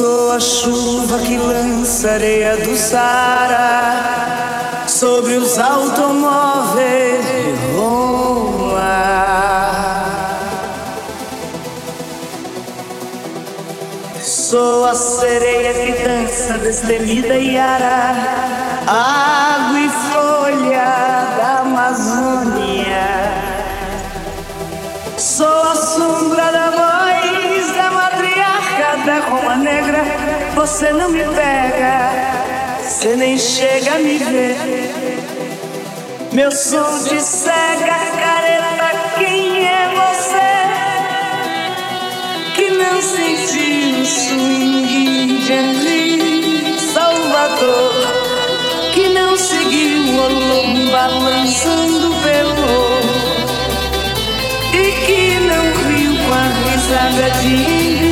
Sou a chuva que lança areia do Sara sobre os automóveis de Roma. Sou a sereia que dança destemida e ara, água e folha da Amazônia. Sou a sombra da morte da Roma Negra, você não me pega, você nem chega a me ver. Meu som de cega, careta, quem é você? Que não sentiu swing de Salvador, que não seguiu o Olum balançando pelo e que não riu com a risada de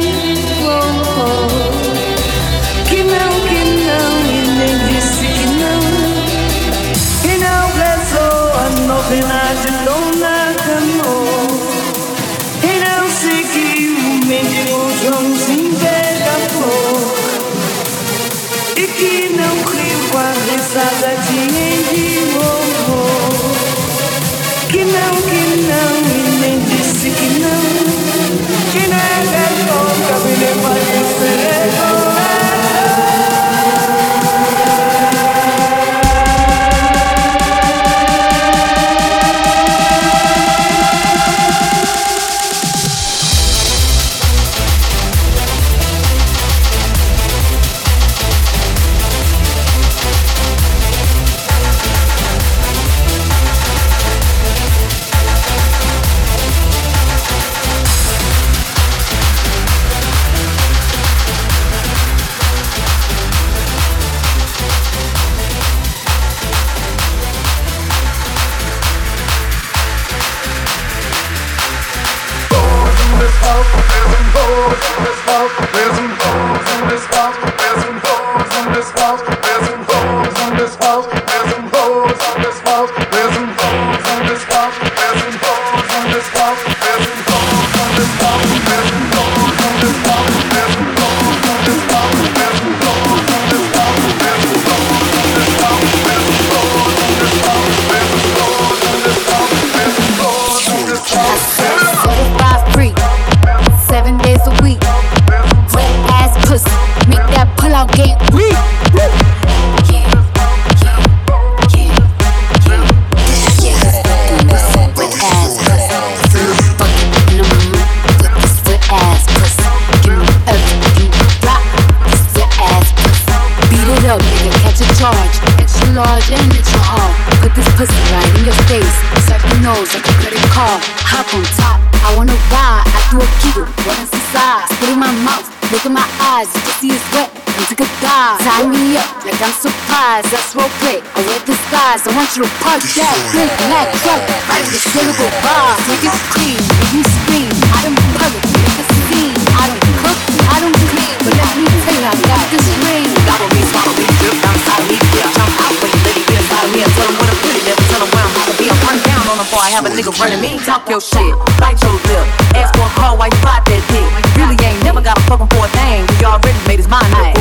pena de Dona Camilo e não seguiu o menino Joãozinho Beija-Flor e que não riu com a risada de Endimorro que não, que não e nem disse que não. Que nega toca me levar have a nigga running me. Talk your shit, bite your lip. Ask for a call, why you fight that dick? Really ain't never got a fucking for a thing. He already made his mind up.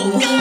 Oh.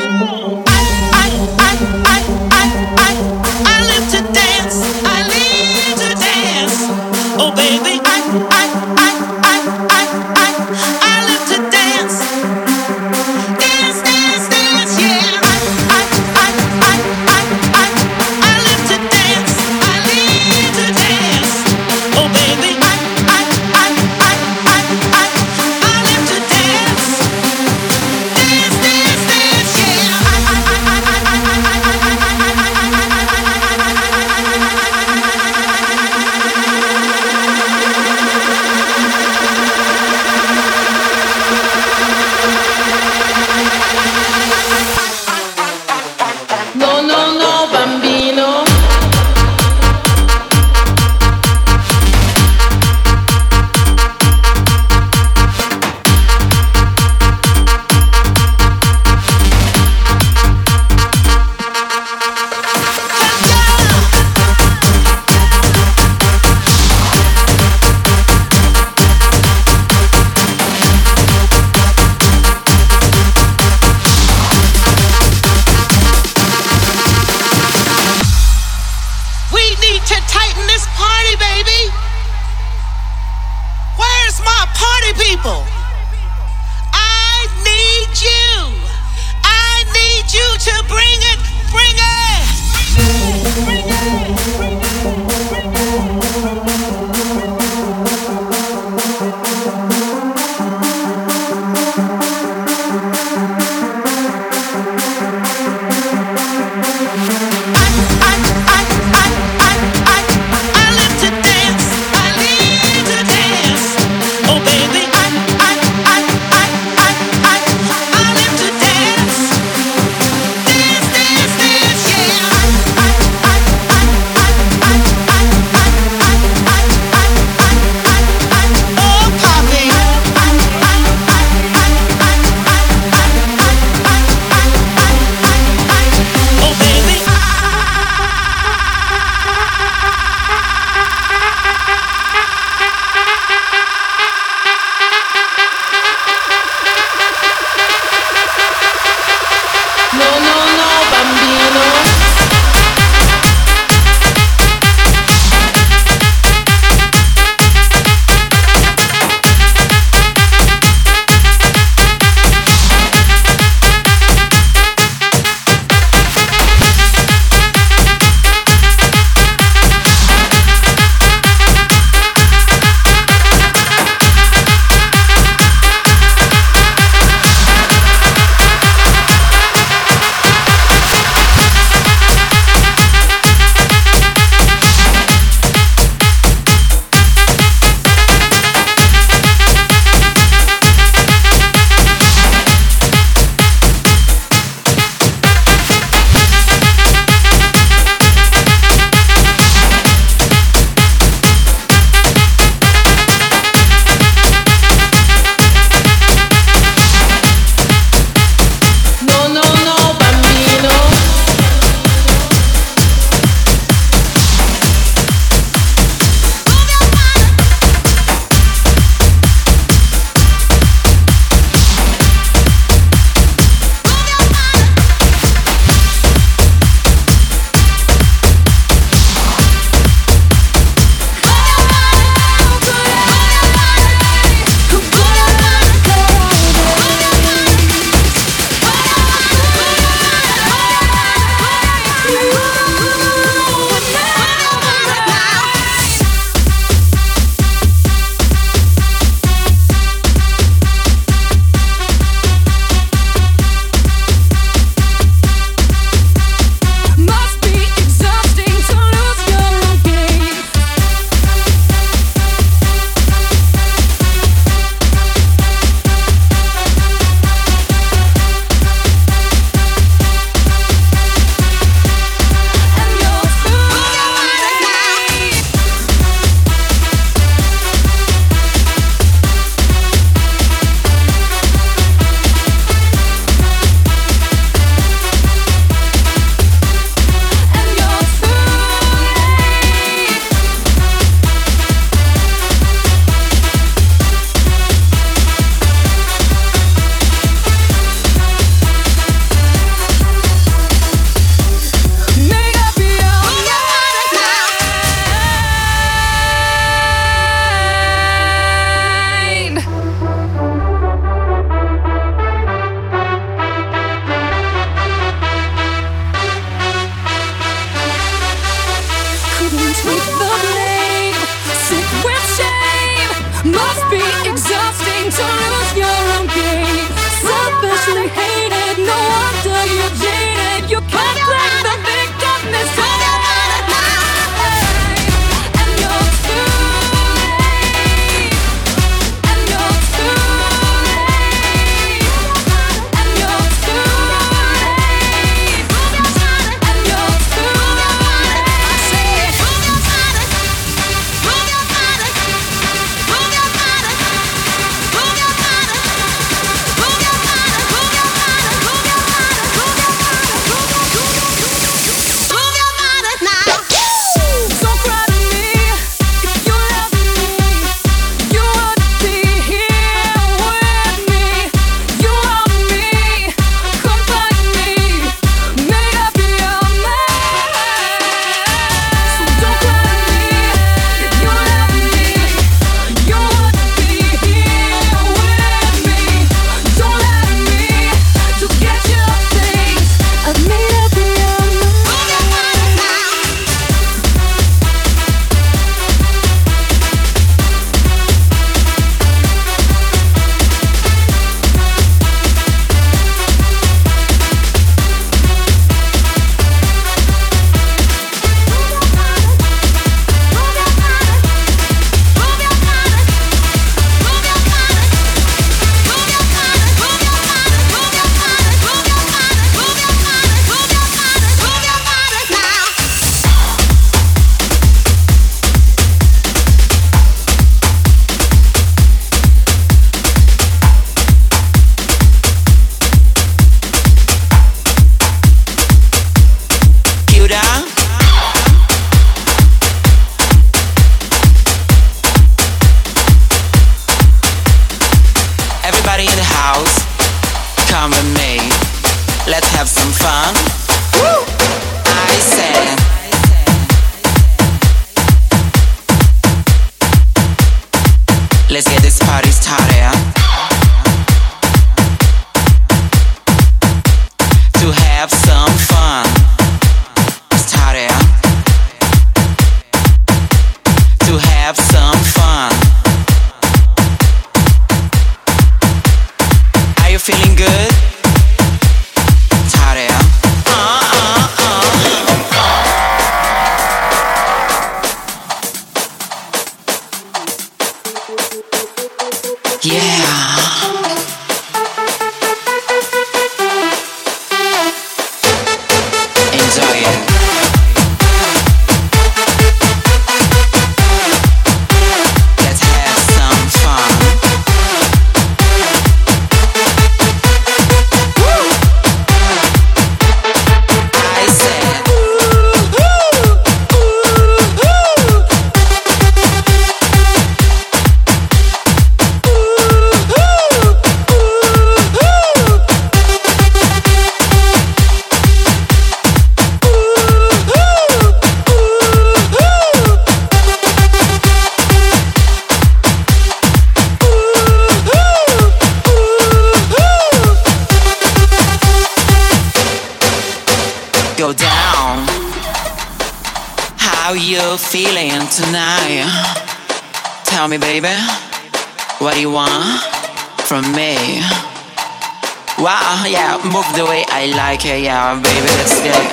Yeah, baby, let's get.